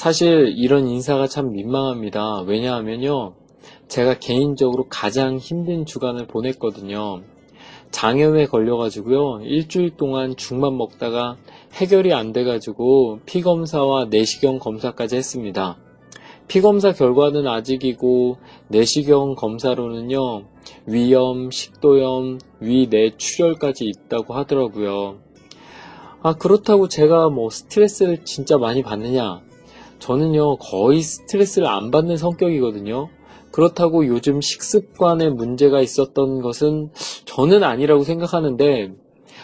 사실 이런 인사가 참 민망합니다. 왜냐하면요. 제가 개인적으로 가장 힘든 주간을 보냈거든요. 장염에 걸려가지고요. 일주일 동안 죽만 먹다가 해결이 안 돼가지고 피검사와 내시경 검사까지 했습니다. 피검사 결과는 아직이고 내시경 검사로는요. 위염, 식도염, 위내 출혈까지 있다고 하더라고요. 아, 그렇다고 제가 뭐 스트레스를 진짜 많이 받느냐? 저는요, 거의 스트레스를 안 받는 성격이거든요. 그렇다고 요즘 식습관에 문제가 있었던 것은 저는 아니라고 생각하는데,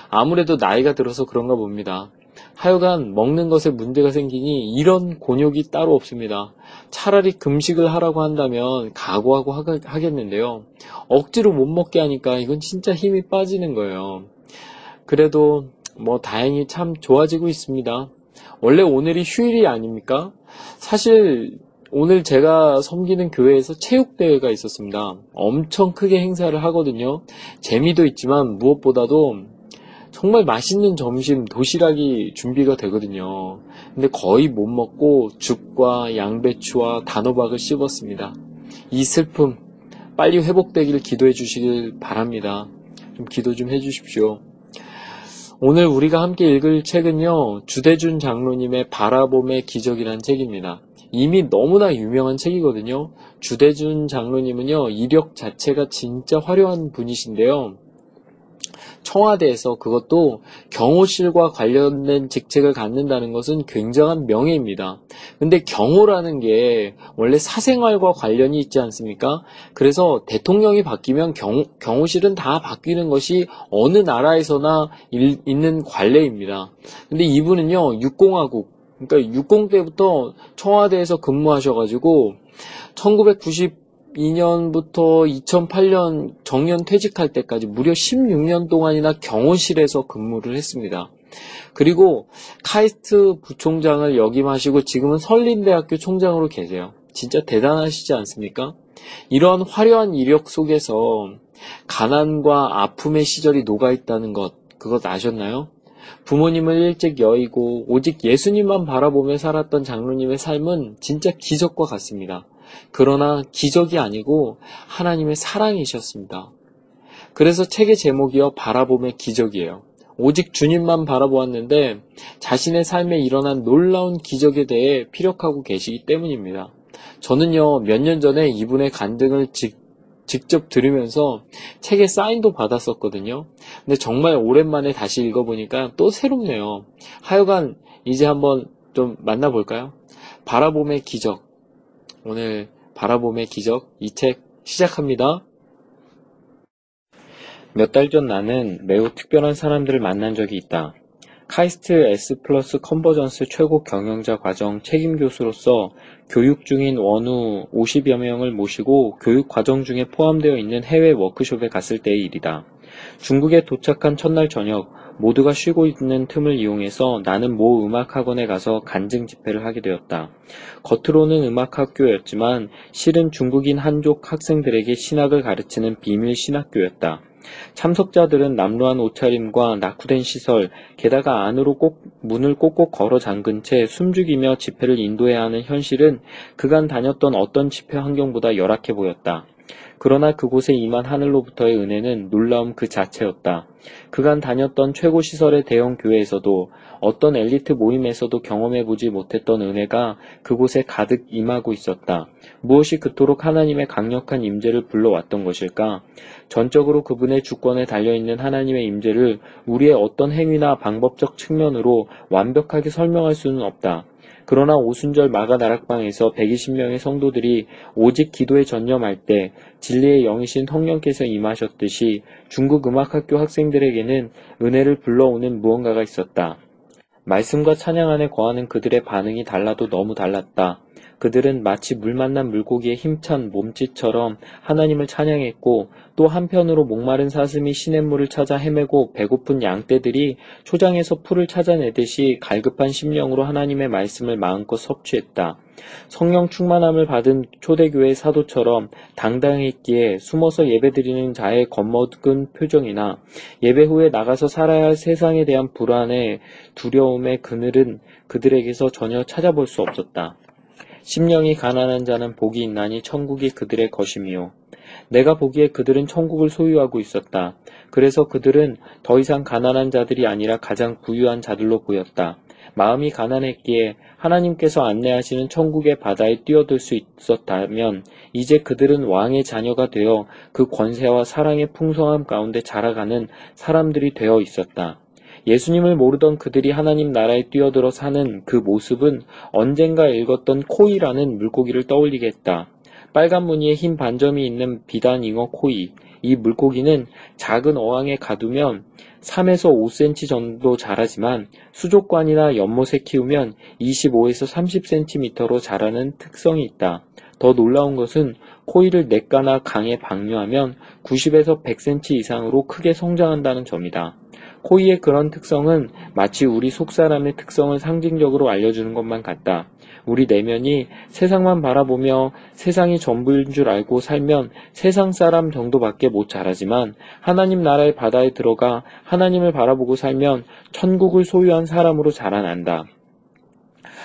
아무래도 나이가 들어서 그런가 봅니다. 하여간 먹는 것에 문제가 생기니 이런 곤욕이 따로 없습니다. 차라리 금식을 하라고 한다면 각오하고 하겠는데요. 억지로 못 먹게 하니까 이건 진짜 힘이 빠지는 거예요. 그래도 뭐 다행히 참 좋아지고 있습니다. 원래 오늘이 휴일이 아닙니까? 사실 오늘 제가 섬기는 교회에서 체육대회가 있었습니다. 엄청 크게 행사를 하거든요. 재미도 있지만 무엇보다도 정말 맛있는 점심 도시락이 준비가 되거든요. 근데 거의 못 먹고 죽과 양배추와 단호박을 씹었습니다. 이 슬픔 빨리 회복되길 기도해 주시길 바랍니다. 좀 기도 좀 해 주십시오. 오늘 우리가 함께 읽을 책은요, 주대준 장로님의 바라봄의 기적이라는 책입니다. 이미 너무나 유명한 책이거든요. 주대준 장로님은요, 이력 자체가 진짜 화려한 분이신데요. 청와대에서 그것도 경호실과 관련된 직책을 갖는다는 것은 굉장한 명예입니다. 근데 경호라는 게 원래 사생활과 관련이 있지 않습니까? 그래서 대통령이 바뀌면 경, 경호실은 다 바뀌는 것이 어느 나라에서나 일, 있는 관례입니다. 근데 이분은요, 육공화국, 그러니까 육공 때부터 청와대에서 근무하셔가지고 1990 2002년부터 2008년 정년 퇴직할 때까지 무려 16년 동안이나 경호실에서 근무를 했습니다. 그리고 카이스트 부총장을 역임하시고 지금은 설린대학교 총장으로 계세요. 진짜 대단하시지 않습니까? 이러한 화려한 이력 속에서 가난과 아픔의 시절이 녹아있다는 것, 그것 아셨나요? 부모님을 일찍 여의고 오직 예수님만 바라보며 살았던 장로님의 삶은 진짜 기적과 같습니다. 그러나 기적이 아니고 하나님의 사랑이셨습니다. 그래서 책의 제목이요 바라봄의 기적이에요. 오직 주님만 바라보았는데 자신의 삶에 일어난 놀라운 기적에 대해 피력하고 계시기 때문입니다. 저는요 몇 년 전에 이분의 간증을 직, 직접 들으면서 책에 사인도 받았었거든요. 근데 정말 오랜만에 다시 읽어보니까 또 새롭네요. 하여간 이제 한번 좀 만나볼까요? 바라봄의 기적. 오늘 바라봄의 기적 이 책 시작합니다. 몇 달 전 나는 매우 특별한 사람들을 만난 적이 있다. 카이스트 S 플러스 convergence 최고 경영자 과정 책임 교수로서 교육 중인 원우 50여 명을 모시고 교육 과정 중에 포함되어 있는 해외 워크숍에 갔을 때의 일이다. 중국에 도착한 첫날 저녁 모두가 쉬고 있는 틈을 이용해서 나는 모 음악학원에 가서 간증 집회를 하게 되었다. 겉으로는 음악학교였지만 실은 중국인 한족 학생들에게 신학을 가르치는 비밀 신학교였다. 참석자들은 남루한 옷차림과 낙후된 시설, 게다가 안으로 꼭 문을 꼭꼭 걸어 잠근 채 숨죽이며 집회를 인도해야 하는 현실은 그간 다녔던 어떤 집회 환경보다 열악해 보였다. 그러나 그곳에 임한 하늘로부터의 은혜는 놀라움 그 자체였다. 그간 다녔던 최고 시설의 대형 교회에서도 어떤 엘리트 모임에서도 경험해보지 못했던 은혜가 그곳에 가득 임하고 있었다. 무엇이 그토록 하나님의 강력한 임재를 불러왔던 것일까? 전적으로 그분의 주권에 달려있는 하나님의 임재를 우리의 어떤 행위나 방법적 측면으로 완벽하게 설명할 수는 없다. 그러나 오순절 마가 나락방에서 120명의 성도들이 오직 기도에 전념할 때 진리의 영이신 성령께서 임하셨듯이 중국 음악학교 학생들에게는 은혜를 불러오는 무언가가 있었다. 말씀과 찬양 안에 거하는 그들의 반응이 달라도 너무 달랐다. 그들은 마치 물 만난 물고기의 힘찬 몸짓처럼 하나님을 찬양했고 또 한편으로 목마른 사슴이 시냇물을 찾아 헤매고 배고픈 양떼들이 초장에서 풀을 찾아내듯이 갈급한 심령으로 하나님의 말씀을 마음껏 섭취했다. 성령 충만함을 받은 초대교회 사도처럼 당당했기에 숨어서 예배드리는 자의 겁먹은 표정이나 예배 후에 나가서 살아야 할 세상에 대한 불안에 두려움의 그늘은 그들에게서 전혀 찾아볼 수 없었다. 심령이 가난한 자는 복이 있나니 천국이 그들의 것임이요. 내가 보기에 그들은 천국을 소유하고 있었다. 그래서 그들은 더 이상 가난한 자들이 아니라 가장 부유한 자들로 보였다. 마음이 가난했기에 하나님께서 안내하시는 천국의 바다에 뛰어들 수 있었다면 이제 그들은 왕의 자녀가 되어 그 권세와 사랑의 풍성함 가운데 자라가는 사람들이 되어 있었다. 예수님을 모르던 그들이 하나님 나라에 뛰어들어 사는 그 모습은 언젠가 읽었던 코이라는 물고기를 떠올리게 했다. 빨간 무늬에 흰 반점이 있는 비단 잉어 코이. 이 물고기는 작은 어항에 가두면 3에서 5cm 정도 자라지만 수족관이나 연못에 키우면 25에서 30cm로 자라는 특성이 있다. 더 놀라운 것은 코이를 냇가나 강에 방류하면 90에서 100cm 이상으로 크게 성장한다는 점이다. 코이의 그런 특성은 마치 우리 속사람의 특성을 상징적으로 알려주는 것만 같다. 우리 내면이 세상만 바라보며 세상이 전부인 줄 알고 살면 세상 사람 정도밖에 못 자라지만 하나님 나라의 바다에 들어가 하나님을 바라보고 살면 천국을 소유한 사람으로 자라난다.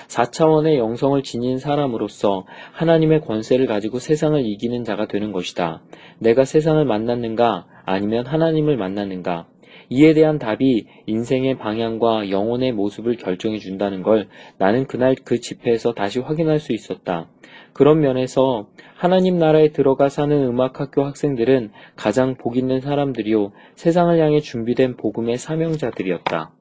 4차원의 영성을 지닌 사람으로서 하나님의 권세를 가지고 세상을 이기는 자가 되는 것이다. 내가 세상을 만났는가 아니면 하나님을 만났는가? 이에 대한 답이 인생의 방향과 영혼의 모습을 결정해 준다는 걸 나는 그날 그 집회에서 다시 확인할 수 있었다. 그런 면에서 하나님 나라에 들어가 사는 음악학교 학생들은 가장 복 있는 사람들이요 세상을 향해 준비된 복음의 사명자들이었다.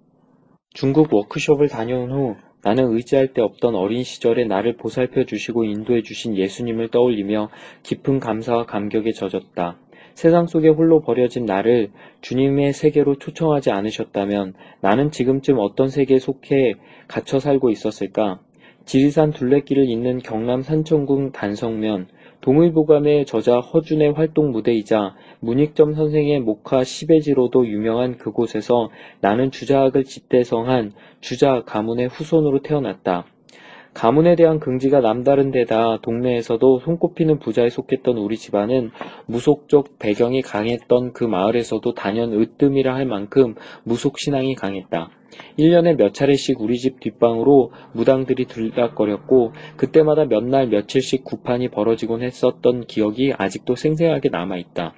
중국 워크숍을 다녀온 후 나는 의지할 데 없던 어린 시절에 나를 보살펴 주시고 인도해 주신 예수님을 떠올리며 깊은 감사와 감격에 젖었다. 세상 속에 홀로 버려진 나를 주님의 세계로 초청하지 않으셨다면 나는 지금쯤 어떤 세계에 속해 갇혀 살고 있었을까? 지리산 둘레길을 잇는 경남 산천군 단성면, 동의보감의 저자 허준의 활동 무대이자 문익점 선생의 목화 시베지로도 유명한 그곳에서 나는 주자학을 집대성한 주자 가문의 후손으로 태어났다. 가문에 대한 긍지가 남다른 데다 동네에서도 손꼽히는 부자에 속했던 우리 집안은 무속적 배경이 강했던 그 마을에서도 단연 으뜸이라 할 만큼 무속신앙이 강했다. 1년에 몇 차례씩 우리 집 뒷방으로 무당들이 들락거렸고 그때마다 몇 날 며칠씩 구판이 벌어지곤 했었던 기억이 아직도 생생하게 남아있다.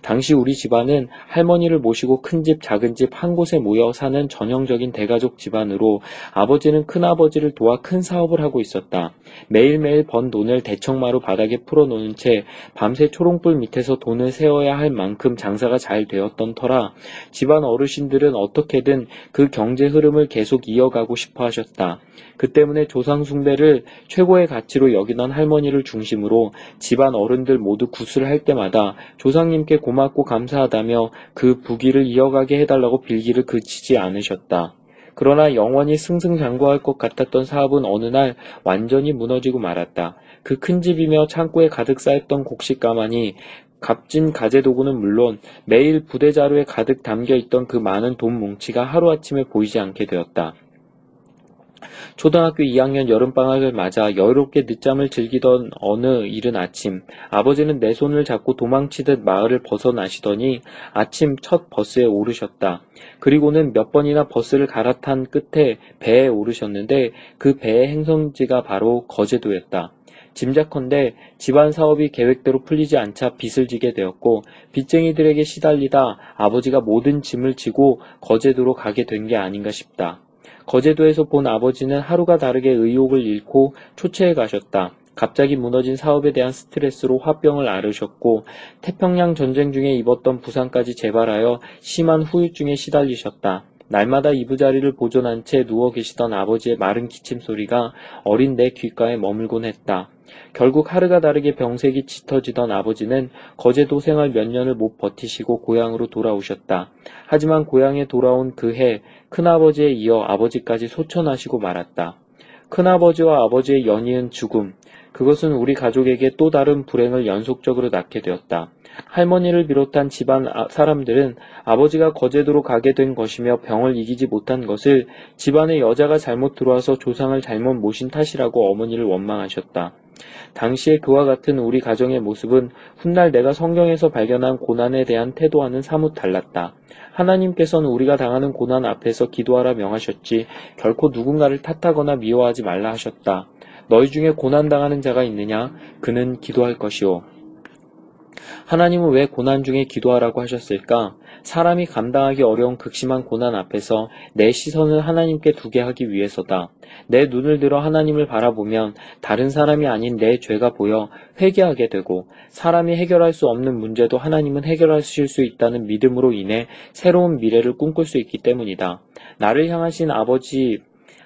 당시 우리 집안은 할머니를 모시고 큰 집, 작은 집 한 곳에 모여 사는 전형적인 대가족 집안으로 아버지는 큰아버지를 도와 큰 사업을 하고 있었다. 매일매일 번 돈을 대청마루 바닥에 풀어놓은 채 밤새 초롱불 밑에서 돈을 세워야 할 만큼 장사가 잘 되었던 터라 집안 어르신들은 어떻게든 그 경제 흐름을 계속 이어가고 싶어 하셨다. 그 때문에 조상 숭배를 최고의 가치로 여기던 할머니를 중심으로 집안 어른들 모두 구슬을 할 때마다 조상님께 고맙고 감사하다며 그 부기를 이어가게 해달라고 빌기를 그치지 않으셨다. 그러나 영원히 승승장구할 것 같았던 사업은 어느 날 완전히 무너지고 말았다. 그 큰 집이며 창고에 가득 쌓였던 곡식 가만히 값진 가재 도구는 물론 매일 부대 자루에 가득 담겨 있던 그 많은 돈 뭉치가 하루아침에 보이지 않게 되었다. 초등학교 2학년 여름방학을 맞아 여유롭게 늦잠을 즐기던 어느 이른 아침 아버지는 내 손을 잡고 도망치듯 마을을 벗어나시더니 아침 첫 버스에 오르셨다. 그리고는 몇 번이나 버스를 갈아탄 끝에 배에 오르셨는데 그 배의 행성지가 바로 거제도였다. 짐작컨대 집안 사업이 계획대로 풀리지 않자 빚을 지게 되었고 빚쟁이들에게 시달리다 아버지가 모든 짐을 지고 거제도로 가게 된 게 아닌가 싶다. 거제도에서 본 아버지는 하루가 다르게 의욕을 잃고 초췌해 가셨다. 갑자기 무너진 사업에 대한 스트레스로 화병을 앓으셨고 태평양 전쟁 중에 입었던 부상까지 재발하여 심한 후유증에 시달리셨다. 날마다 이부자리를 보존한 채 누워 계시던 아버지의 마른 기침 소리가 어린 내 귓가에 머물곤 했다. 결국 하루가 다르게 병색이 짙어지던 아버지는 거제도 생활 몇 년을 못 버티시고 고향으로 돌아오셨다. 하지만 고향에 돌아온 그 해 큰아버지에 이어 아버지까지 소천하시고 말았다. 큰아버지와 아버지의 연이은 죽음. 그것은 우리 가족에게 또 다른 불행을 연속적으로 낳게 되었다. 할머니를 비롯한 집안 아, 사람들은 아버지가 거제도로 가게 된 것이며 병을 이기지 못한 것을 집안에 여자가 잘못 들어와서 조상을 잘못 모신 탓이라고 어머니를 원망하셨다. 당시에 그와 같은 우리 가정의 모습은 훗날 내가 성경에서 발견한 고난에 대한 태도와는 사뭇 달랐다. 하나님께서는 우리가 당하는 고난 앞에서 기도하라 명하셨지 결코 누군가를 탓하거나 미워하지 말라 하셨다. 너희 중에 고난당하는 자가 있느냐? 그는 기도할 것이오. 하나님은 왜 고난 중에 기도하라고 하셨을까? 사람이 감당하기 어려운 극심한 고난 앞에서 내 시선을 하나님께 두게 하기 위해서다. 내 눈을 들어 하나님을 바라보면 다른 사람이 아닌 내 죄가 보여 회개하게 되고 사람이 해결할 수 없는 문제도 하나님은 해결하실 수 있다는 믿음으로 인해 새로운 미래를 꿈꿀 수 있기 때문이다. 나를 향하신 아버지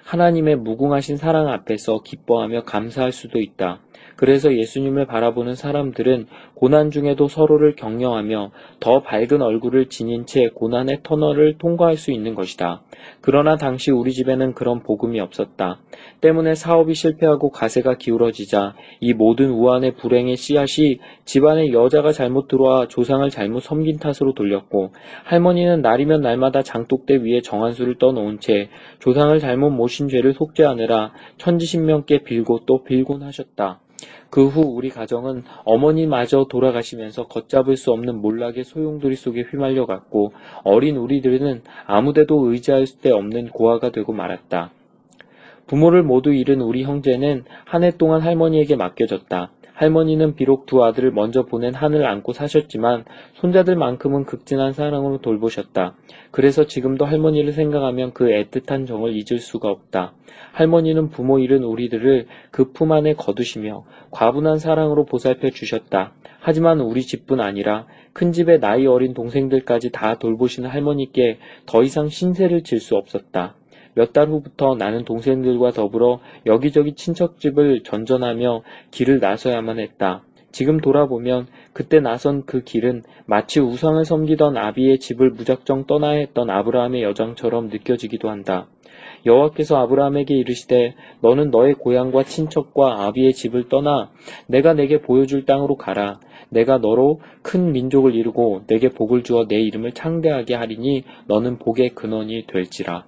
하나님의 무궁하신 사랑 앞에서 기뻐하며 감사할 수도 있다. 그래서 예수님을 바라보는 사람들은 고난 중에도 서로를 격려하며 더 밝은 얼굴을 지닌 채 고난의 터널을 통과할 수 있는 것이다. 그러나 당시 우리 집에는 그런 복음이 없었다. 때문에 사업이 실패하고 가세가 기울어지자 이 모든 우한의 불행의 씨앗이 집안에 여자가 잘못 들어와 조상을 잘못 섬긴 탓으로 돌렸고 할머니는 날이면 날마다 장독대 위에 정한수를 떠놓은 채 조상을 잘못 모신 죄를 속죄하느라 천지신명께 빌고 또 빌곤 하셨다. 그 후 우리 가정은 어머니마저 돌아가시면서 걷잡을 수 없는 몰락의 소용돌이 속에 휘말려 갔고 어린 우리들은 아무데도 의지할 데 없는 고아가 되고 말았다. 부모를 모두 잃은 우리 형제는 한 해 동안 할머니에게 맡겨졌다. 할머니는 비록 두 아들을 먼저 보낸 한을 안고 사셨지만 손자들만큼은 극진한 사랑으로 돌보셨다. 그래서 지금도 할머니를 생각하면 그 애틋한 정을 잊을 수가 없다. 할머니는 부모 잃은 우리들을 그 품 안에 거두시며 과분한 사랑으로 보살펴 주셨다. 하지만 우리 집뿐 아니라 큰 집의 나이 어린 동생들까지 다 돌보시는 할머니께 더 이상 신세를 질 수 없었다. 몇 달 후부터 나는 동생들과 더불어 여기저기 친척집을 전전하며 길을 나서야만 했다. 지금 돌아보면 그때 나선 그 길은 마치 우상을 섬기던 아비의 집을 무작정 떠나야 했던 아브라함의 여정처럼 느껴지기도 한다. 여호와께서 아브라함에게 이르시되 너는 너의 고향과 친척과 아비의 집을 떠나 내가 내게 보여줄 땅으로 가라. 내가 너로 큰 민족을 이루고 내게 복을 주어 내 이름을 창대하게 하리니 너는 복의 근원이 될지라.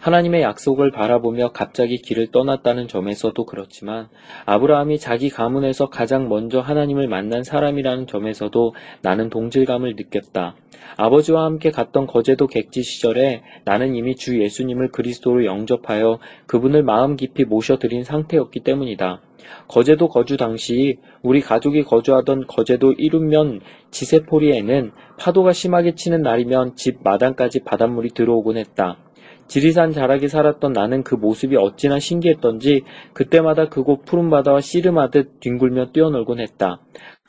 하나님의 약속을 바라보며 갑자기 길을 떠났다는 점에서도 그렇지만 아브라함이 자기 가문에서 가장 먼저 하나님을 만난 사람이라는 점에서도 나는 동질감을 느꼈다. 아버지와 함께 갔던 거제도 객지 시절에 나는 이미 주 예수님을 그리스도로 영접하여 그분을 마음 깊이 모셔드린 상태였기 때문이다. 거제도 거주 당시 우리 가족이 거주하던 거제도 이룸면 지세포리에는 파도가 심하게 치는 날이면 집 마당까지 바닷물이 들어오곤 했다. 지리산 자락에 살았던 나는 그 모습이 어찌나 신기했던지 그때마다 그곳 푸른 바다와 씨름하듯 뒹굴며 뛰어놀곤 했다.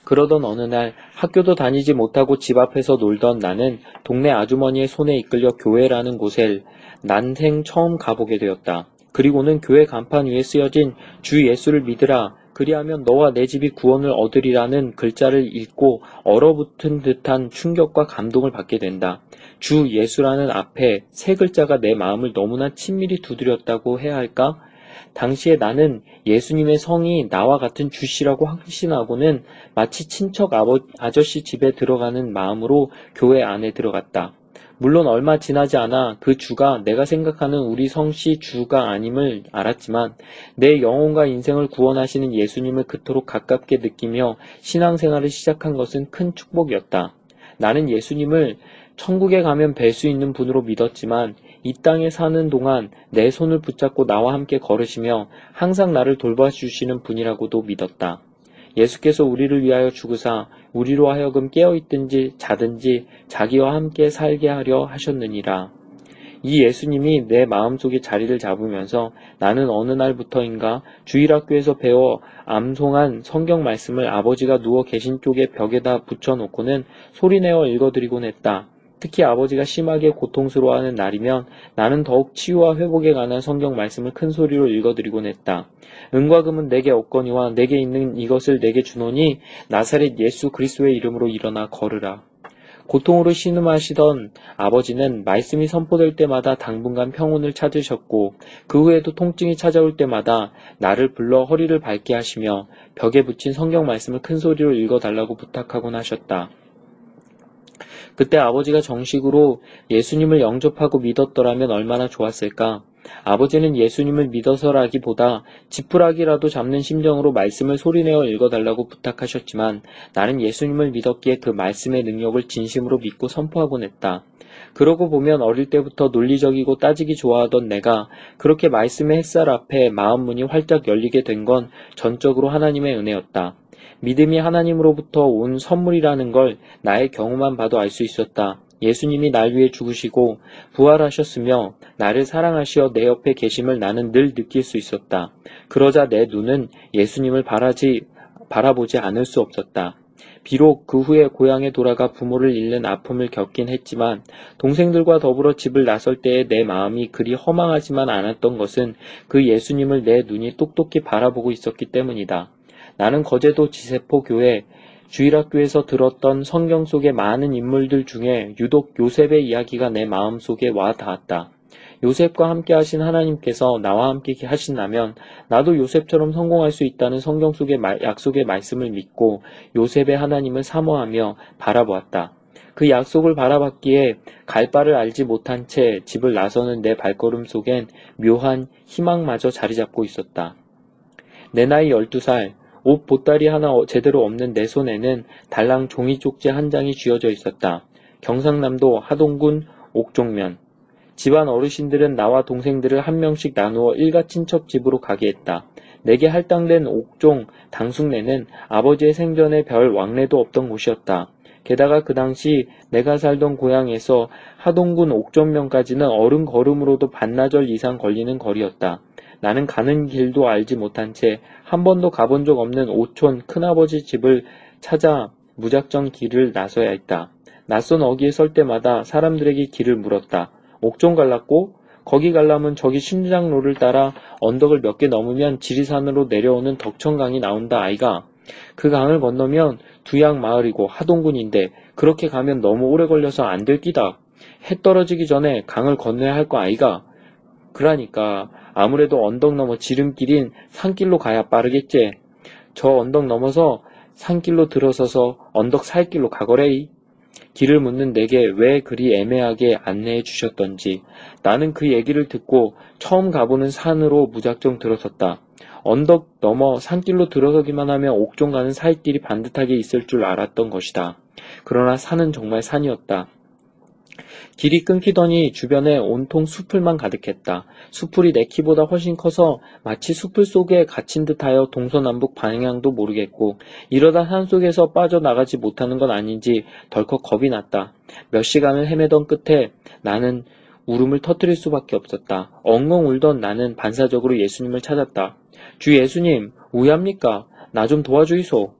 그러던 어느 날 학교도 다니지 못하고 집 앞에서 놀던 나는 동네 아주머니의 손에 이끌려 교회라는 곳에 난생 처음 가보게 되었다. 그리고는 교회 간판 위에 쓰여진 주 예수를 믿으라 그리하면 너와 내 집이 구원을 얻으리라는 글자를 읽고 얼어붙은 듯한 충격과 감동을 받게 된다. 주 예수라는 앞에 세 글자가 내 마음을 너무나 친밀히 두드렸다고 해야 할까? 당시에 나는 예수님의 성이 나와 같은 주씨라고 확신하고는 마치 친척 아버, 아저씨 집에 들어가는 마음으로 교회 안에 들어갔다. 물론 얼마 지나지 않아 그 주가 내가 생각하는 우리 성씨 주가 아님을 알았지만 내 영혼과 인생을 구원하시는 예수님을 그토록 가깝게 느끼며 신앙생활을 시작한 것은 큰 축복이었다. 나는 예수님을 천국에 가면 뵐 수 있는 분으로 믿었지만 이 땅에 사는 동안 내 손을 붙잡고 나와 함께 걸으시며 항상 나를 돌봐주시는 분이라고도 믿었다. 예수께서 우리를 위하여 죽으사 우리로 하여금 깨어있든지 자든지 자기와 함께 살게 하려 하셨느니라. 이 예수님이 내 마음속에 자리를 잡으면서 나는 어느 날부터인가 주일학교에서 배워 암송한 성경 말씀을 아버지가 누워 계신 쪽에 벽에다 붙여놓고는 소리내어 읽어드리곤 했다. 특히 아버지가 심하게 고통스러워하는 날이면 나는 더욱 치유와 회복에 관한 성경 말씀을 큰 소리로 읽어드리곤 했다. 은과 금은 내게 없거니와 내게 있는 이것을 내게 주노니 나사렛 예수 그리스도의 이름으로 일어나 걸으라. 고통으로 신음하시던 아버지는 말씀이 선포될 때마다 당분간 평온을 찾으셨고 그 후에도 통증이 찾아올 때마다 나를 불러 허리를 밟게 하시며 벽에 붙인 성경 말씀을 큰 소리로 읽어달라고 부탁하곤 하셨다. 그때 아버지가 정식으로 예수님을 영접하고 믿었더라면 얼마나 좋았을까? 아버지는 예수님을 믿어서라기보다 지푸라기라도 잡는 심정으로 말씀을 소리내어 읽어달라고 부탁하셨지만 나는 예수님을 믿었기에 그 말씀의 능력을 진심으로 믿고 선포하곤 했다. 그러고 보면 어릴 때부터 논리적이고 따지기 좋아하던 내가 그렇게 말씀의 햇살 앞에 마음 문이 활짝 열리게 된 건 전적으로 하나님의 은혜였다. 믿음이 하나님으로부터 온 선물이라는 걸 나의 경우만 봐도 알 수 있었다. 예수님이 날 위해 죽으시고 부활하셨으며 나를 사랑하시어 내 옆에 계심을 나는 늘 느낄 수 있었다. 그러자 내 눈은 예수님을 바라지, 바라보지 않을 수 없었다. 비록 그 후에 고향에 돌아가 부모를 잃는 아픔을 겪긴 했지만 동생들과 더불어 집을 나설 때의 내 마음이 그리 허망하지만 않았던 것은 그 예수님을 내 눈이 똑똑히 바라보고 있었기 때문이다. 나는 거제도 지세포 교회 주일학교에서 들었던 성경 속의 많은 인물들 중에 유독 요셉의 이야기가 내 마음속에 와 닿았다. 요셉과 함께 하신 하나님께서 나와 함께 하신다면 나도 요셉처럼 성공할 수 있다는 성경 속의 약속의 말씀을 믿고 요셉의 하나님을 사모하며 바라보았다. 그 약속을 바라봤기에 갈 바를 알지 못한 채 집을 나서는 내 발걸음 속엔 묘한 희망마저 자리 잡고 있었다. 내 나이 12살, 옷 보따리 하나 제대로 없는 내 손에는 달랑 종이 쪽지 한 장이 쥐어져 있었다. 경상남도 하동군 옥종면. 집안 어르신들은 나와 동생들을 한 명씩 나누어 일가 친척 집으로 가게 했다. 내게 할당된 옥종 당숙내는 아버지의 생전에 별 왕래도 없던 곳이었다. 게다가 그 당시 내가 살던 고향에서 하동군 옥전면까지는 어른 걸음으로도 반나절 이상 걸리는 거리였다. 나는 가는 길도 알지 못한 채 한 번도 가본 적 없는 오촌 큰아버지 집을 찾아 무작정 길을 나서야 했다. 낯선 어귀에 설 때마다 사람들에게 길을 물었다. 옥종 갈랐고 거기 갈라면 저기 신장로를 따라 언덕을 몇 개 넘으면 지리산으로 내려오는 덕천강이 나온다 아이가. 그 강을 건너면 두양 마을이고 하동군인데 그렇게 가면 너무 오래 걸려서 안 될 끼다. 해 떨어지기 전에 강을 건너야 할 거 아이가. 그러니까 아무래도 언덕 넘어 지름길인 산길로 가야 빠르겠지. 저 언덕 넘어서 산길로 들어서서 언덕 살길로 가거래이. 길을 묻는 내게 왜 그리 애매하게 안내해 주셨던지 나는 그 얘기를 듣고 처음 가보는 산으로 무작정 들어섰다. 언덕 넘어 산길로 들어서기만 하면 옥종 가는 사이길이 반듯하게 있을 줄 알았던 것이다. 그러나 산은 정말 산이었다. 길이 끊기더니 주변에 온통 수풀만 가득했다. 수풀이 내 키보다 훨씬 커서 마치 수풀 속에 갇힌 듯하여 동서남북 방향도 모르겠고 이러다 산속에서 빠져나가지 못하는 건 아닌지 덜컥 겁이 났다. 몇 시간을 헤매던 끝에 나는 울음을 터뜨릴 수밖에 없었다. 엉엉 울던 나는 반사적으로 예수님을 찾았다. 주 예수님, 우야합니까? 나 좀 도와주이소.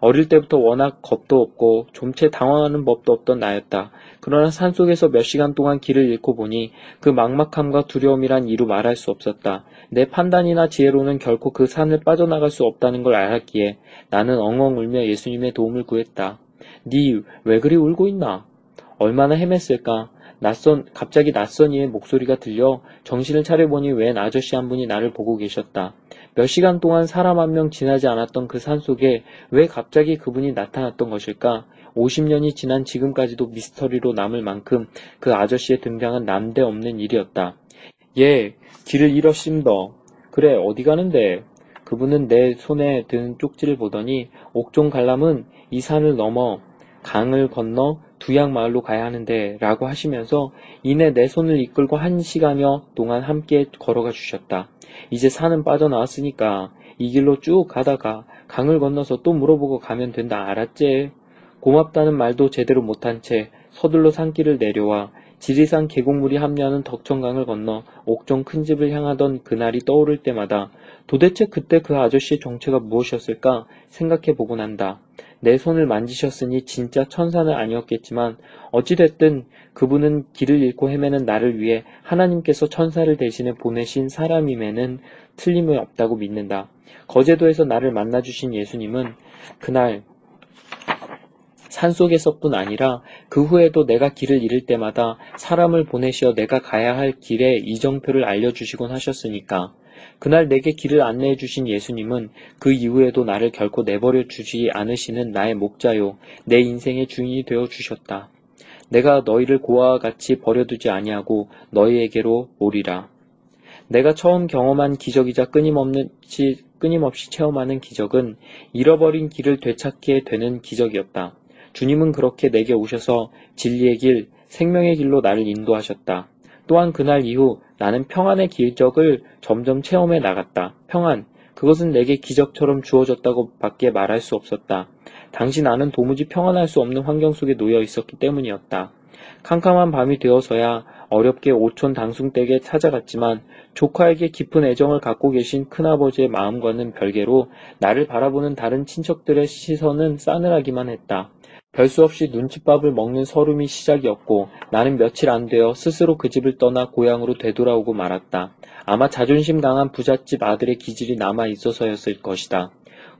어릴 때부터 워낙 겁도 없고 좀채 당황하는 법도 없던 나였다. 그러나 산속에서 몇 시간 동안 길을 잃고 보니 그 막막함과 두려움이란 이루 말할 수 없었다. 내 판단이나 지혜로는 결코 그 산을 빠져나갈 수 없다는 걸 알았기에 나는 엉엉 울며 예수님의 도움을 구했다. 니 왜 그리 울고 있나? 얼마나 헤맸을까? 낯선, 갑자기 낯선 이의 목소리가 들려 정신을 차려보니 웬 아저씨 한 분이 나를 보고 계셨다. 몇 시간 동안 사람 한 명 지나지 않았던 그 산 속에 왜 갑자기 그분이 나타났던 것일까? 50년이 지난 지금까지도 미스터리로 남을 만큼 그 아저씨의 등장은 남대없는 일이었다. 예, 길을 잃었심더. 그래, 어디 가는데? 그분은 내 손에 든 쪽지를 보더니 옥종 관람은 이 산을 넘어 강을 건너 두양 마을로 가야 하는데 라고 하시면서 이내 내 손을 이끌고 한 시간여 동안 함께 걸어가 주셨다. 이제 산은 빠져나왔으니까 이 길로 쭉 가다가 강을 건너서 또 물어보고 가면 된다 알았지? 고맙다는 말도 제대로 못한 채 서둘러 산길을 내려와 지리산 계곡물이 함유하는 덕천강을 건너 옥정 큰 집을 향하던 그날이 떠오를 때마다 도대체 그때 그 아저씨의 정체가 무엇이었을까 생각해 보곤 한다. 내 손을 만지셨으니 진짜 천사는 아니었겠지만 어찌됐든 그분은 길을 잃고 헤매는 나를 위해 하나님께서 천사를 대신해 보내신 사람임에는 틀림이 없다고 믿는다. 거제도에서 나를 만나주신 예수님은 그날 산속에서뿐 아니라 그 후에도 내가 길을 잃을 때마다 사람을 보내시어 내가 가야 할 길의 이정표를 알려주시곤 하셨으니까. 그날 내게 길을 안내해 주신 예수님은 그 이후에도 나를 결코 내버려 주지 않으시는 나의 목자요, 내 인생의 주인이 되어 주셨다. 내가 너희를 고아와 같이 버려두지 아니하고 너희에게로 오리라. 내가 처음 경험한 기적이자 끊임없이, 끊임없이 체험하는 기적은 잃어버린 길을 되찾게 되는 기적이었다. 주님은 그렇게 내게 오셔서 진리의 길, 생명의 길로 나를 인도하셨다. 또한 그날 이후 나는 평안의 기적을 점점 체험해 나갔다. 평안, 그것은 내게 기적처럼 주어졌다고 밖에 말할 수 없었다. 당시 나는 도무지 평안할 수 없는 환경 속에 놓여 있었기 때문이었다. 캄캄한 밤이 되어서야 어렵게 오촌 당숭댁에 찾아갔지만 조카에게 깊은 애정을 갖고 계신 큰아버지의 마음과는 별개로 나를 바라보는 다른 친척들의 시선은 싸늘하기만 했다. 별수 없이 눈칫밥을 먹는 서름이 시작이었고 나는 며칠 안 되어 스스로 그 집을 떠나 고향으로 되돌아오고 말았다. 아마 자존심 강한 부잣집 아들의 기질이 남아 있어서였을 것이다.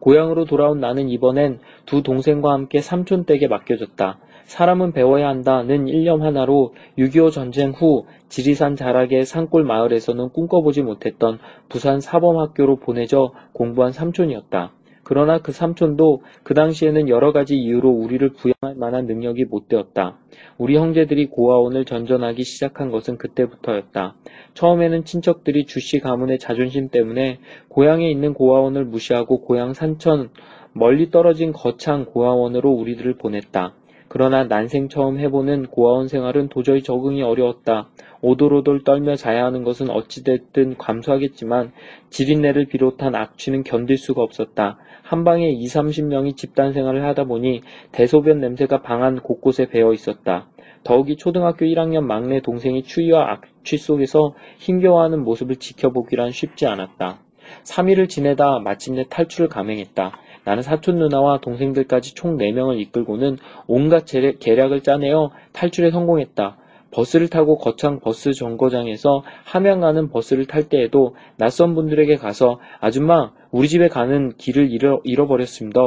고향으로 돌아온 나는 이번엔 두 동생과 함께 삼촌 댁에 맡겨졌다. 사람은 배워야 한다는 일념 하나로 6.25 전쟁 후 지리산 자락의 산골 마을에서는 꿈꿔보지 못했던 부산 사범학교로 보내져 공부한 삼촌이었다. 그러나 그 삼촌도 그 당시에는 여러 가지 이유로 우리를 부양할 만한 능력이 못 되었다. 우리 형제들이 고아원을 전전하기 시작한 것은 그때부터였다. 처음에는 친척들이 주씨 가문의 자존심 때문에 고향에 있는 고아원을 무시하고 고향 산천 멀리 떨어진 거창 고아원으로 우리들을 보냈다. 그러나 난생 처음 해보는 고아원 생활은 도저히 적응이 어려웠다. 오돌오돌 떨며 자야 하는 것은 어찌됐든 감수하겠지만 지린내를 비롯한 악취는 견딜 수가 없었다. 한 방에 2, 30명이 집단 생활을 하다 보니 대소변 냄새가 방 안 곳곳에 배어 있었다. 더욱이 초등학교 1학년 막내 동생이 추위와 악취 속에서 힘겨워하는 모습을 지켜보기란 쉽지 않았다. 3일을 지내다 마침내 탈출을 감행했다. 나는 사촌 누나와 동생들까지 총 4명을 이끌고는 온갖 계략을 짜내어 탈출에 성공했다. 버스를 타고 거창 버스 정거장에서 함양 가는 버스를 탈 때에도 낯선 분들에게 가서 아줌마 우리 집에 가는 길을 잃어, 잃어버렸습니다.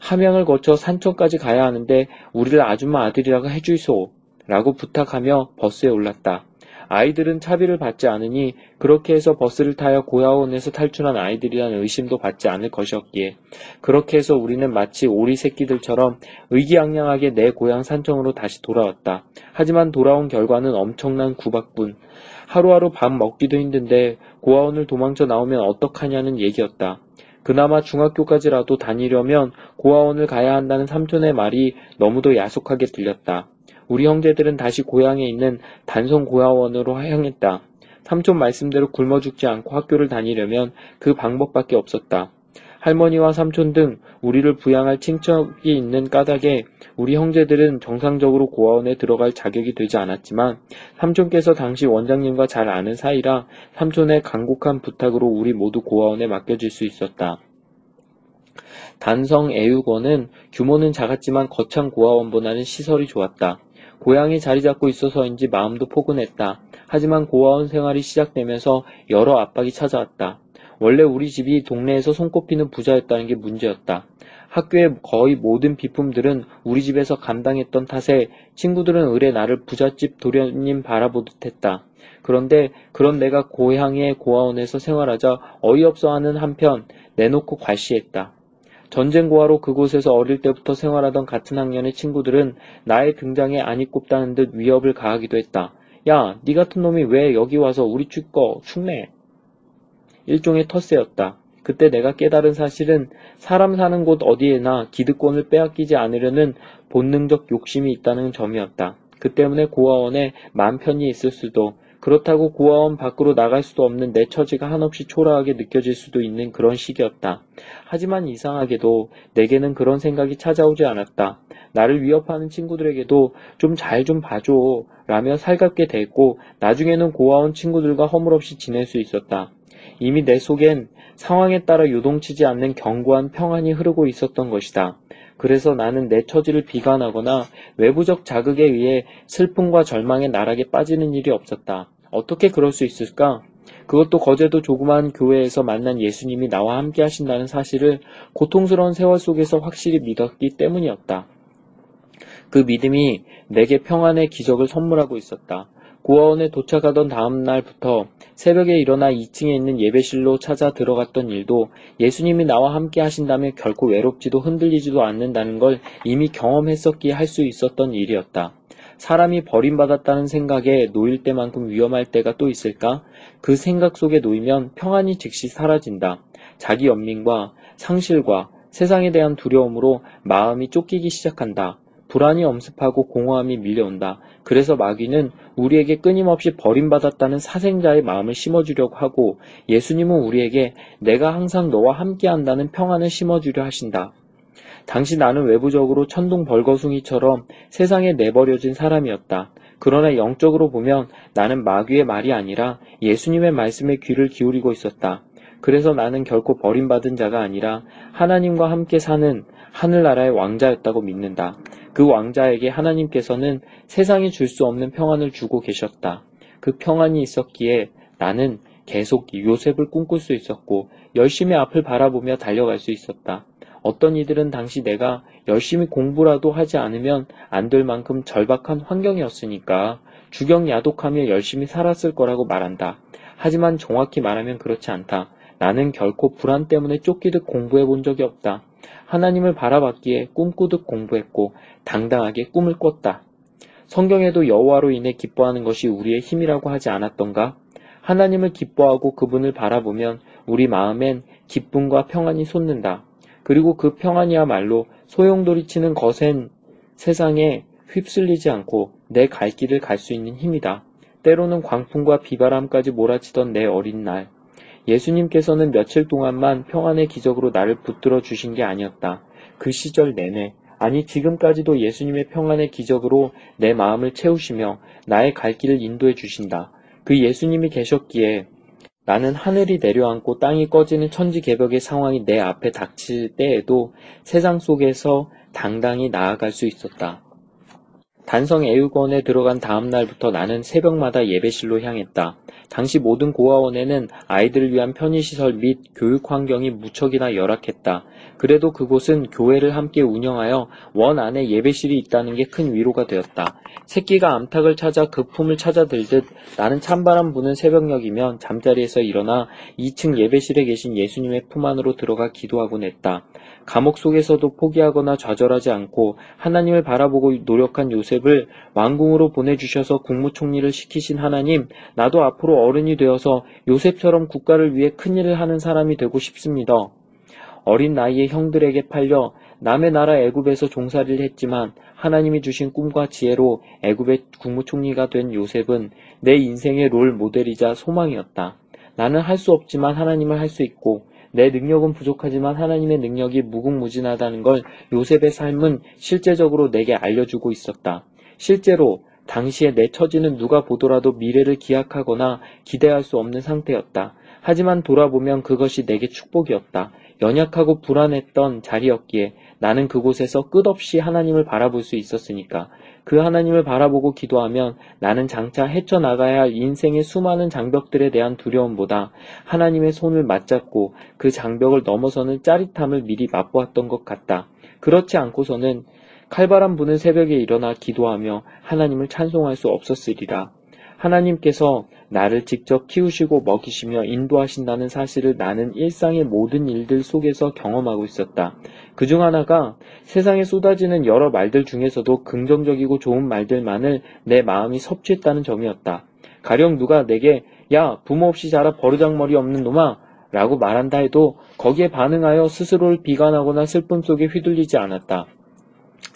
함양을 거쳐 산천까지 가야 하는데 우리를 아줌마 아들이라고 해주이소 라고 부탁하며 버스에 올랐다. 아이들은 차비를 받지 않으니 그렇게 해서 버스를 타여 고아원에서 탈출한 아이들이라는 의심도 받지 않을 것이었기에 그렇게 해서 우리는 마치 오리 새끼들처럼 의기양양하게 내 고향 산청으로 다시 돌아왔다. 하지만 돌아온 결과는 엄청난 구박뿐. 하루하루 밥 먹기도 힘든데 고아원을 도망쳐 나오면 어떡하냐는 얘기였다. 그나마 중학교까지라도 다니려면 고아원을 가야 한다는 삼촌의 말이 너무도 야속하게 들렸다. 우리 형제들은 다시 고향에 있는 단성 고아원으로 향했다. 삼촌 말씀대로 굶어 죽지 않고 학교를 다니려면 그 방법밖에 없었다. 할머니와 삼촌 등 우리를 부양할 친척이 있는 까닭에 우리 형제들은 정상적으로 고아원에 들어갈 자격이 되지 않았지만 삼촌께서 당시 원장님과 잘 아는 사이라 삼촌의 간곡한 부탁으로 우리 모두 고아원에 맡겨질 수 있었다. 단성 애육원은 규모는 작았지만 거창 고아원보다는 시설이 좋았다. 고향이 자리 잡고 있어서인지 마음도 포근했다. 하지만 고아원 생활이 시작되면서 여러 압박이 찾아왔다. 원래 우리 집이 동네에서 손꼽히는 부자였다는 게 문제였다. 학교의 거의 모든 비품들은 우리 집에서 감당했던 탓에 친구들은 의뢰 나를 부잣집 도련님 바라보듯 했다. 그런데 그런 내가 고향의 고아원에서 생활하자 어이없어 하는 한편 내놓고 과시했다. 전쟁 고아로 그곳에서 어릴 때부터 생활하던 같은 학년의 친구들은 나의 등장에 안이 꼽다는 듯 위협을 가하기도 했다. 야, 네 같은 놈이 왜 여기 와서 우리 축거 축내? 일종의 텃세였다. 그때 내가 깨달은 사실은 사람 사는 곳 어디에나 기득권을 빼앗기지 않으려는 본능적 욕심이 있다는 점이었다. 그 때문에 고아원에 만 편히 있을 수도 그렇다고 고아원 밖으로 나갈 수도 없는 내 처지가 한없이 초라하게 느껴질 수도 있는 그런 시기였다. 하지만 이상하게도 내게는 그런 생각이 찾아오지 않았다. 나를 위협하는 친구들에게도 좀 잘좀 좀 봐줘 라며 살갑게 대했고 나중에는 고아원 친구들과 허물없이 지낼 수 있었다. 이미 내 속엔 상황에 따라 요동치지 않는 견고한 평안이 흐르고 있었던 것이다. 그래서 나는 내 처지를 비관하거나 외부적 자극에 의해 슬픔과 절망의 나락에 빠지는 일이 없었다. 어떻게 그럴 수 있을까? 그것도 거제도 조그마한 교회에서 만난 예수님이 나와 함께 하신다는 사실을 고통스러운 세월 속에서 확실히 믿었기 때문이었다. 그 믿음이 내게 평안의 기적을 선물하고 있었다. 고아원에 도착하던 다음 날부터 새벽에 일어나 2층에 있는 예배실로 찾아 들어갔던 일도 예수님이 나와 함께 하신다면 결코 외롭지도 흔들리지도 않는다는 걸 이미 경험했었기에 할 수 있었던 일이었다. 사람이 버림받았다는 생각에 놓일 때만큼 위험할 때가 또 있을까? 그 생각 속에 놓이면 평안이 즉시 사라진다. 자기 연민과 상실과 세상에 대한 두려움으로 마음이 쫓기기 시작한다. 불안이 엄습하고 공허함이 밀려온다. 그래서 마귀는 우리에게 끊임없이 버림받았다는 사생자의 마음을 심어주려고 하고 예수님은 우리에게 내가 항상 너와 함께 한다는 평안을 심어주려 하신다. 당시 나는 외부적으로 천둥 벌거숭이처럼 세상에 내버려진 사람이었다. 그러나 영적으로 보면 나는 마귀의 말이 아니라 예수님의 말씀에 귀를 기울이고 있었다. 그래서 나는 결코 버림받은 자가 아니라 하나님과 함께 사는 하늘나라의 왕자였다고 믿는다. 그 왕자에게 하나님께서는 세상이 줄 수 없는 평안을 주고 계셨다. 그 평안이 있었기에 나는 계속 요셉을 꿈꿀 수 있었고 열심히 앞을 바라보며 달려갈 수 있었다. 어떤 이들은 당시 내가 열심히 공부라도 하지 않으면 안 될 만큼 절박한 환경이었으니까 주경 야독하며 열심히 살았을 거라고 말한다. 하지만 정확히 말하면 그렇지 않다. 나는 결코 불안 때문에 쫓기듯 공부해 본 적이 없다. 하나님을 바라봤기에 꿈꾸듯 공부했고 당당하게 꿈을 꿨다. 성경에도 여호와로 인해 기뻐하는 것이 우리의 힘이라고 하지 않았던가? 하나님을 기뻐하고 그분을 바라보면 우리 마음엔 기쁨과 평안이 솟는다. 그리고 그 평안이야말로 소용돌이치는 거센 세상에 휩쓸리지 않고 내 갈 길을 갈 수 있는 힘이다. 때로는 광풍과 비바람까지 몰아치던 내 어린 날. 예수님께서는 며칠 동안만 평안의 기적으로 나를 붙들어 주신 게 아니었다. 그 시절 내내, 아니 지금까지도 예수님의 평안의 기적으로 내 마음을 채우시며 나의 갈 길을 인도해 주신다. 그 예수님이 계셨기에 나는 하늘이 내려앉고 땅이 꺼지는 천지 개벽의 상황이 내 앞에 닥칠 때에도 세상 속에서 당당히 나아갈 수 있었다. 단성 애육원에 들어간 다음 날부터 나는 새벽마다 예배실로 향했다. 당시 모든 고아원에는 아이들을 위한 편의시설 및 교육 환경이 무척이나 열악했다. 그래도 그곳은 교회를 함께 운영하여 원 안에 예배실이 있다는 게 큰 위로가 되었다. 새끼가 암탉을 찾아 그 품을 찾아들듯 나는 찬바람 부는 새벽녘이면 잠자리에서 일어나 2층 예배실에 계신 예수님의 품 안으로 들어가 기도하곤 했다. 감옥 속에서도 포기하거나 좌절하지 않고 하나님을 바라보고 노력한 요셉을 왕궁으로 보내주셔서 국무총리를 시키신 하나님, 나도 앞으로 어른이 되어서 요셉처럼 국가를 위해 큰일을 하는 사람이 되고 싶습니다. 어린 나이에 형들에게 팔려 남의 나라 애굽에서 종살이를 했지만 하나님이 주신 꿈과 지혜로 애굽의 국무총리가 된 요셉은 내 인생의 롤 모델이자 소망이었다. 나는 할 수 없지만 하나님을 할 수 있고 내 능력은 부족하지만 하나님의 능력이 무궁무진하다는 걸 요셉의 삶은 실제적으로 내게 알려주고 있었다. 실제로 당시에 내 처지는 누가 보더라도 미래를 기약하거나 기대할 수 없는 상태였다. 하지만 돌아보면 그것이 내게 축복이었다. 연약하고 불안했던 자리였기에 나는 그곳에서 끝없이 하나님을 바라볼 수 있었으니까. 그 하나님을 바라보고 기도하면 나는 장차 헤쳐나가야 할 인생의 수많은 장벽들에 대한 두려움보다 하나님의 손을 맞잡고 그 장벽을 넘어서는 짜릿함을 미리 맛보았던 것 같다. 그렇지 않고서는 칼바람 부는 새벽에 일어나 기도하며 하나님을 찬송할 수 없었으리라. 하나님께서 나를 직접 키우시고 먹이시며 인도하신다는 사실을 나는 일상의 모든 일들 속에서 경험하고 있었다. 그 중 하나가 세상에 쏟아지는 여러 말들 중에서도 긍정적이고 좋은 말들만을 내 마음이 섭취했다는 점이었다. 가령 누가 내게 야 부모 없이 자라 버르장머리 없는 놈아 라고 말한다 해도 거기에 반응하여 스스로를 비관하거나 슬픔 속에 휘둘리지 않았다.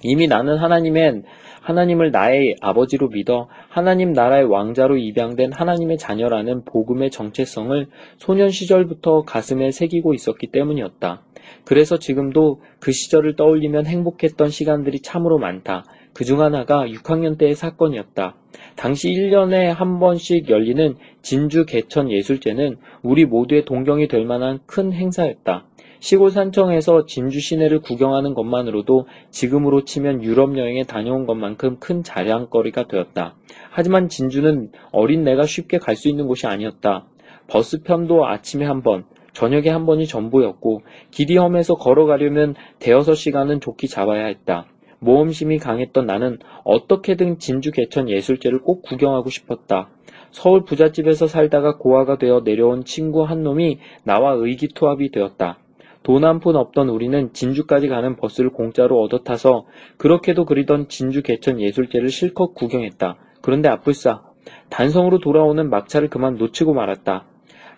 이미 나는 하나님의 하나님을 나의 아버지로 믿어 하나님 나라의 왕자로 입양된 하나님의 자녀라는 복음의 정체성을 소년 시절부터 가슴에 새기고 있었기 때문이었다. 그래서 지금도 그 시절을 떠올리면 행복했던 시간들이 참으로 많다. 그 중 하나가 6학년 때의 사건이었다. 당시 1년에 한 번씩 열리는 진주 개천 예술제는 우리 모두의 동경이 될 만한 큰 행사였다. 시골 산청에서 진주 시내를 구경하는 것만으로도 지금으로 치면 유럽 여행에 다녀온 것만큼 큰 자랑거리가 되었다. 하지만 진주는 어린 내가 쉽게 갈 수 있는 곳이 아니었다. 버스 편도 아침에 한 번, 저녁에 한 번이 전부였고 길이 험해서 걸어가려면 대여섯 시간은 좋게 잡아야 했다. 모험심이 강했던 나는 어떻게든 진주 개천 예술제를 꼭 구경하고 싶었다. 서울 부잣집에서 살다가 고아가 되어 내려온 친구 한 놈이 나와 의기투합이 되었다. 돈 한 푼 없던 우리는 진주까지 가는 버스를 공짜로 얻어 타서 그렇게도 그리던 진주 개천 예술제를 실컷 구경했다. 그런데 아뿔싸 단성으로 돌아오는 막차를 그만 놓치고 말았다.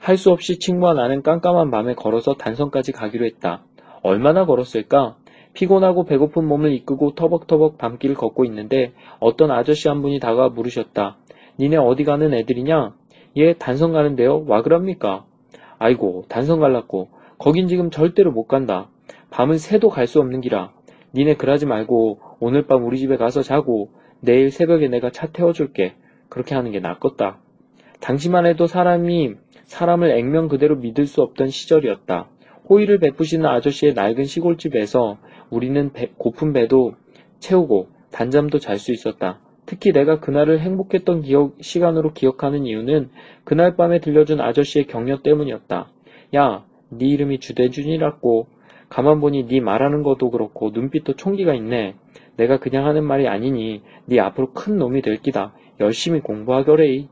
할 수 없이 친구와 나는 깜깜한 밤에 걸어서 단성까지 가기로 했다. 얼마나 걸었을까? 피곤하고 배고픈 몸을 이끌고 터벅터벅 밤길을 걷고 있는데 어떤 아저씨 한 분이 다가와 물으셨다. 니네 어디 가는 애들이냐? 예, 단성 가는데요. 와 그럽니까? 아이고, 단성 갈랐고. 거긴 지금 절대로 못 간다. 밤은 새도 갈 수 없는 기라. 니네 그러지 말고 오늘 밤 우리 집에 가서 자고 내일 새벽에 내가 차 태워줄게. 그렇게 하는 게 낫겠다. 당시만 해도 사람이 사람을 액면 그대로 믿을 수 없던 시절이었다. 호의를 베푸시는 아저씨의 낡은 시골집에서 우리는 배, 고픈 배도 채우고 단잠도 잘 수 있었다. 특히 내가 그날을 행복했던 기억, 시간으로 기억하는 이유는 그날 밤에 들려준 아저씨의 격려 때문이었다. 야, 네 이름이 주대준이라고. 가만 보니 네 말하는 것도 그렇고 눈빛도 총기가 있네. 내가 그냥 하는 말이 아니니 네 앞으로 큰 놈이 될 기다. 열심히 공부하거래.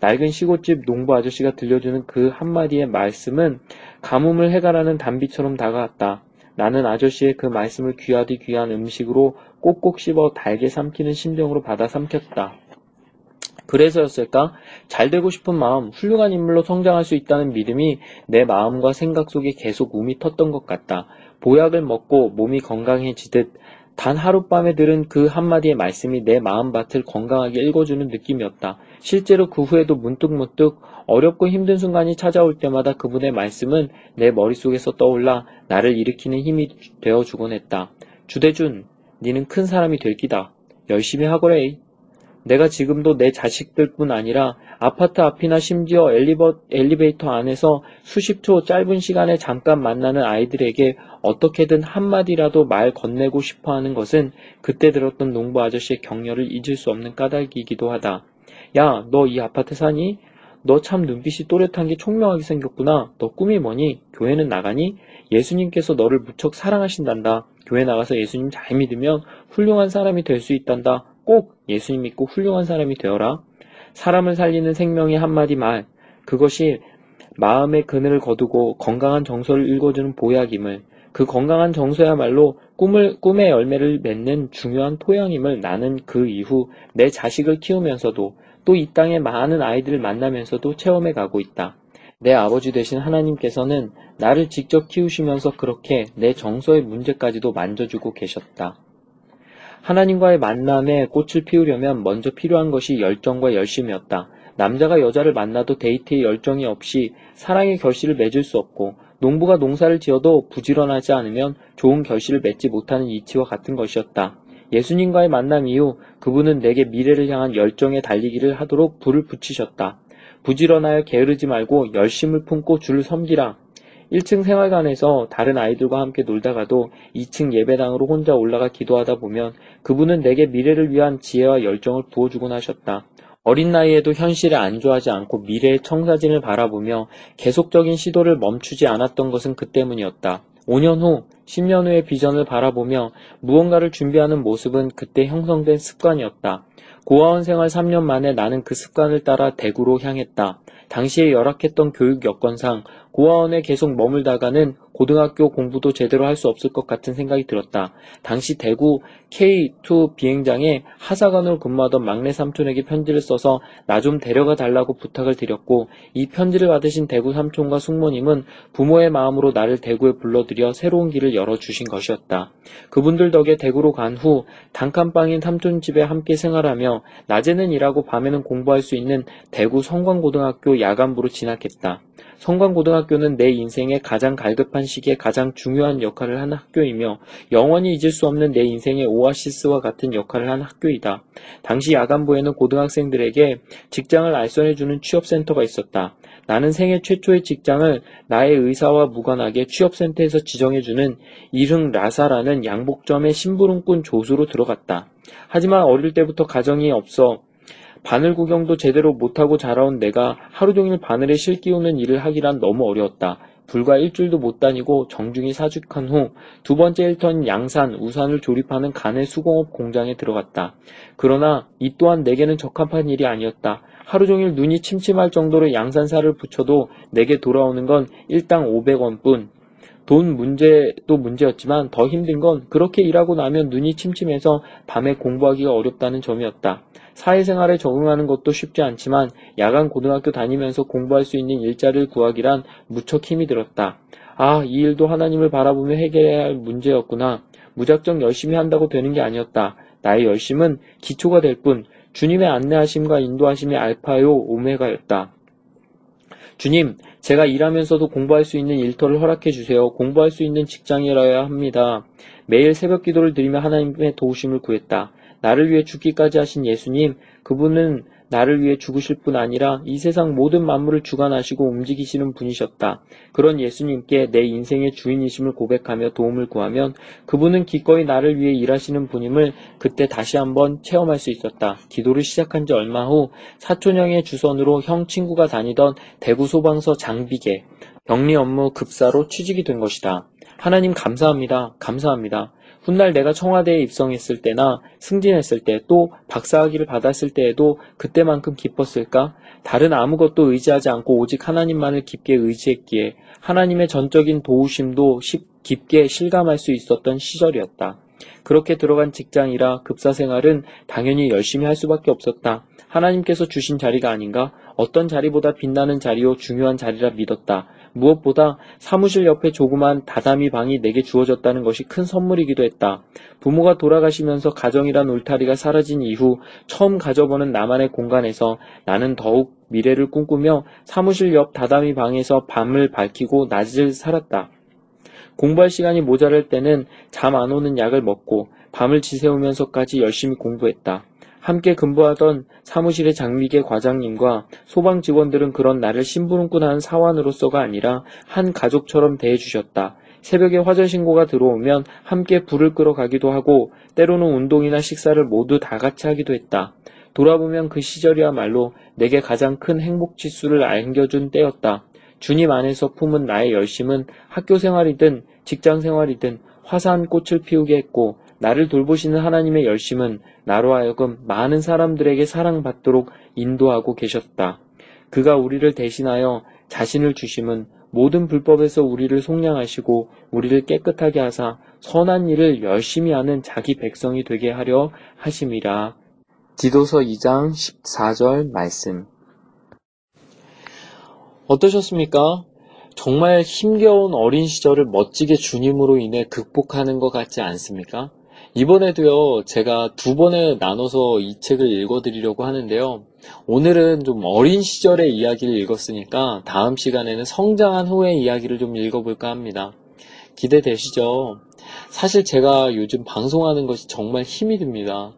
낡은 시골집 농부 아저씨가 들려주는 그 한마디의 말씀은 가뭄을 해가라는 단비처럼 다가왔다. 나는 아저씨의 그 말씀을 귀하디 귀한 음식으로 꼭꼭 씹어 달게 삼키는 심정으로 받아 삼켰다. 그래서였을까? 잘 되고 싶은 마음, 훌륭한 인물로 성장할 수 있다는 믿음이 내 마음과 생각 속에 계속 움이 텄던 것 같다. 보약을 먹고 몸이 건강해지듯 단 하룻밤에 들은 그 한마디의 말씀이 내 마음밭을 건강하게 읽어주는 느낌이었다. 실제로 그 후에도 문득문득 어렵고 힘든 순간이 찾아올 때마다 그분의 말씀은 내 머릿속에서 떠올라 나를 일으키는 힘이 되어주곤 했다. 주대준, 니는 큰 사람이 될 기다. 열심히 하거래. 내가 지금도 내 자식들뿐 아니라 아파트 앞이나 심지어 엘리버, 엘리베이터 안에서 수십 초 짧은 시간에 잠깐 만나는 아이들에게 어떻게든 한마디라도 말 건네고 싶어 하는 것은 그때 들었던 농부 아저씨의 격려를 잊을 수 없는 까닭이기도 하다. 야, 너 이 아파트 사니? 너 참 눈빛이 또렷한 게 총명하게 생겼구나. 너 꿈이 뭐니? 교회는 나가니? 예수님께서 너를 무척 사랑하신단다. 교회 나가서 예수님 잘 믿으면 훌륭한 사람이 될 수 있단다. 꼭 예수님 믿고 훌륭한 사람이 되어라. 사람을 살리는 생명의 한마디 말. 그것이 마음의 그늘을 거두고 건강한 정서를 읽어주는 보약임을 그 건강한 정서야말로 꿈을, 꿈의 열매를 맺는 중요한 토양임을 나는 그 이후 내 자식을 키우면서도 또 이 땅의 많은 아이들을 만나면서도 체험해 가고 있다. 내 아버지 되신 하나님께서는 나를 직접 키우시면서 그렇게 내 정서의 문제까지도 만져주고 계셨다. 하나님과의 만남에 꽃을 피우려면 먼저 필요한 것이 열정과 열심이었다. 남자가 여자를 만나도 데이트에 열정이 없이 사랑의 결실을 맺을 수 없고 농부가 농사를 지어도 부지런하지 않으면 좋은 결실을 맺지 못하는 이치와 같은 것이었다. 예수님과의 만남 이후 그분은 내게 미래를 향한 열정에 달리기를 하도록 불을 붙이셨다. 부지런하여 게으르지 말고 열심을 품고 주를 섬기라. 1층 생활관에서 다른 아이들과 함께 놀다가도 2층 예배당으로 혼자 올라가 기도하다 보면 그분은 내게 미래를 위한 지혜와 열정을 부어주곤 하셨다. 어린 나이에도 현실에 안주하지 않고 미래의 청사진을 바라보며 계속적인 시도를 멈추지 않았던 것은 그 때문이었다. 5년 후, 10년 후의 비전을 바라보며 무언가를 준비하는 모습은 그때 형성된 습관이었다. 고아원 생활 3년 만에 나는 그 습관을 따라 대구로 향했다. 당시에 열악했던 교육 여건상 고아원에 계속 머물다가는 고등학교 공부도 제대로 할 수 없을 것 같은 생각이 들었다. 당시 대구 K2 비행장에 하사관으로 근무하던 막내 삼촌에게 편지를 써서 나 좀 데려가 달라고 부탁을 드렸고 이 편지를 받으신 대구 삼촌과 숙모님은 부모의 마음으로 나를 대구에 불러들여 새로운 길을 열어주신 것이었다. 그분들 덕에 대구로 간 후 단칸방인 삼촌 집에 함께 생활하며 낮에는 일하고 밤에는 공부할 수 있는 대구 성광고등학교 야간부로 진학했다. 성광고등학교는 내 인생의 가장 갈급한 시기에 가장 중요한 역할을 하는 학교이며 영원히 잊을 수 없는 내 인생의 오아시스와 같은 역할을 하는 학교이다. 당시 야간부에는 고등학생들에게 직장을 알선해주는 취업센터가 있었다. 나는 생애 최초의 직장을 나의 의사와 무관하게 취업센터에서 지정해주는 이흥 라사라는 양복점의 심부름꾼 조수로 들어갔다. 하지만 어릴 때부터 가정이 없어 바늘 구경도 제대로 못하고 자라온 내가 하루 종일 바늘에 실 끼우는 일을 하기란 너무 어려웠다. 불과 일주일도 못 다니고 정중히 사직한 후 두 번째 일터인 양산, 우산을 조립하는 간의 수공업 공장에 들어갔다. 그러나 이 또한 내게는 적합한 일이 아니었다. 하루 종일 눈이 침침할 정도로 양산살을 붙여도 내게 돌아오는 건 일당 500원뿐. 돈 문제도 문제였지만 더 힘든 건 그렇게 일하고 나면 눈이 침침해서 밤에 공부하기가 어렵다는 점이었다. 사회생활에 적응하는 것도 쉽지 않지만 야간 고등학교 다니면서 공부할 수 있는 일자리를 구하기란 무척 힘이 들었다. 아, 이 일도 하나님을 바라보며 해결해야 할 문제였구나. 무작정 열심히 한다고 되는 게 아니었다. 나의 열심은 기초가 될 뿐, 주님의 안내하심과 인도하심의 알파요 오메가였다. 주님, 제가 일하면서도 공부할 수 있는 일터를 허락해 주세요. 공부할 수 있는 직장이라야 합니다. 매일 새벽 기도를 드리며 하나님의 도우심을 구했다. 나를 위해 죽기까지 하신 예수님, 그분은 나를 위해 죽으실 뿐 아니라 이 세상 모든 만물을 주관하시고 움직이시는 분이셨다. 그런 예수님께 내 인생의 주인이심을 고백하며 도움을 구하면 그분은 기꺼이 나를 위해 일하시는 분임을 그때 다시 한번 체험할 수 있었다. 기도를 시작한 지 얼마 후 사촌형의 주선으로 형 친구가 다니던 대구 소방서 장비계 격리 업무 급사로 취직이 된 것이다. 하나님 감사합니다. 감사합니다. 훗날 내가 청와대에 입성했을 때나 승진했을 때 또 박사학위를 받았을 때에도 그때만큼 기뻤을까? 다른 아무것도 의지하지 않고 오직 하나님만을 깊게 의지했기에 하나님의 전적인 도우심도 깊게 실감할 수 있었던 시절이었다. 그렇게 들어간 직장이라 급사 생활은 당연히 열심히 할 수밖에 없었다. 하나님께서 주신 자리가 아닌가? 어떤 자리보다 빛나는 자리요 중요한 자리라 믿었다. 무엇보다 사무실 옆에 조그만 다다미 방이 내게 주어졌다는 것이 큰 선물이기도 했다. 부모가 돌아가시면서 가정이란 울타리가 사라진 이후 처음 가져보는 나만의 공간에서 나는 더욱 미래를 꿈꾸며 사무실 옆 다다미 방에서 밤을 밝히고 낮을 살았다. 공부할 시간이 모자랄 때는 잠 안 오는 약을 먹고 밤을 지새우면서까지 열심히 공부했다. 함께 근무하던 사무실의 장미계 과장님과 소방 직원들은 그런 나를 심부름꾼한 사원으로서가 아니라 한 가족처럼 대해주셨다. 새벽에 화재 신고가 들어오면 함께 불을 끌어 가기도 하고 때로는 운동이나 식사를 모두 다 같이 하기도 했다. 돌아보면 그 시절이야말로 내게 가장 큰 행복 지수를 안겨준 때였다. 주님 안에서 품은 나의 열심은 학교 생활이든 직장 생활이든 화사한 꽃을 피우게 했고 나를 돌보시는 하나님의 열심은 나로 하여금 많은 사람들에게 사랑받도록 인도하고 계셨다. 그가 우리를 대신하여 자신을 주심은 모든 불법에서 우리를 속량하시고 우리를 깨끗하게 하사 선한 일을 열심히 하는 자기 백성이 되게 하려 하심이라. 디도서 2장 14절 말씀. 어떠셨습니까? 정말 힘겨운 어린 시절을 멋지게 주님으로 인해 극복하는 것 같지 않습니까? 이번에도요, 제가 두 번에 나눠서 이 책을 읽어드리려고 하는데요. 오늘은 좀 어린 시절의 이야기를 읽었으니까 다음 시간에는 성장한 후의 이야기를 좀 읽어볼까 합니다. 기대되시죠? 사실 제가 요즘 방송하는 것이 정말 힘이 듭니다.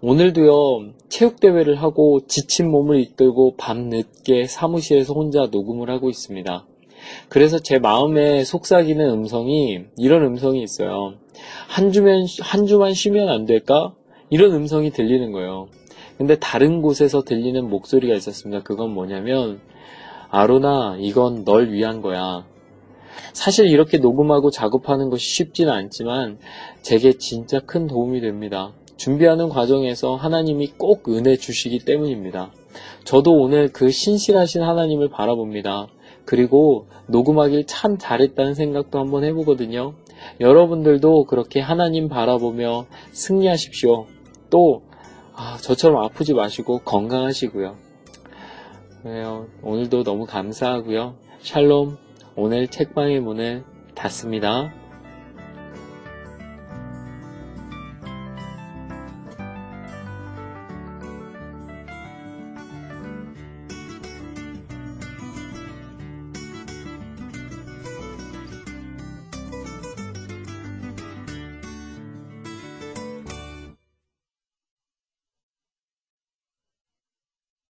오늘도요, 체육대회를 하고 지친 몸을 이끌고 밤늦게 사무실에서 혼자 녹음을 하고 있습니다. 그래서 제 마음에 속삭이는 음성이 이런 음성이 있어요. 한 주면 한 주만 쉬면 안 될까? 이런 음성이 들리는 거예요. 근데 다른 곳에서 들리는 목소리가 있었습니다. 그건 뭐냐면 아로나 이건 널 위한 거야. 사실 이렇게 녹음하고 작업하는 것이 쉽지는 않지만 제게 진짜 큰 도움이 됩니다. 준비하는 과정에서 하나님이 꼭 은혜 주시기 때문입니다. 저도 오늘 그 신실하신 하나님을 바라봅니다. 그리고 녹음하길 참 잘했다는 생각도 한번 해보거든요. 여러분들도 그렇게 하나님 바라보며 승리하십시오. 또 아, 저처럼 아프지 마시고 건강하시고요. 그래요. 오늘도 너무 감사하고요. 샬롬. 오늘 책방의 문을 닫습니다.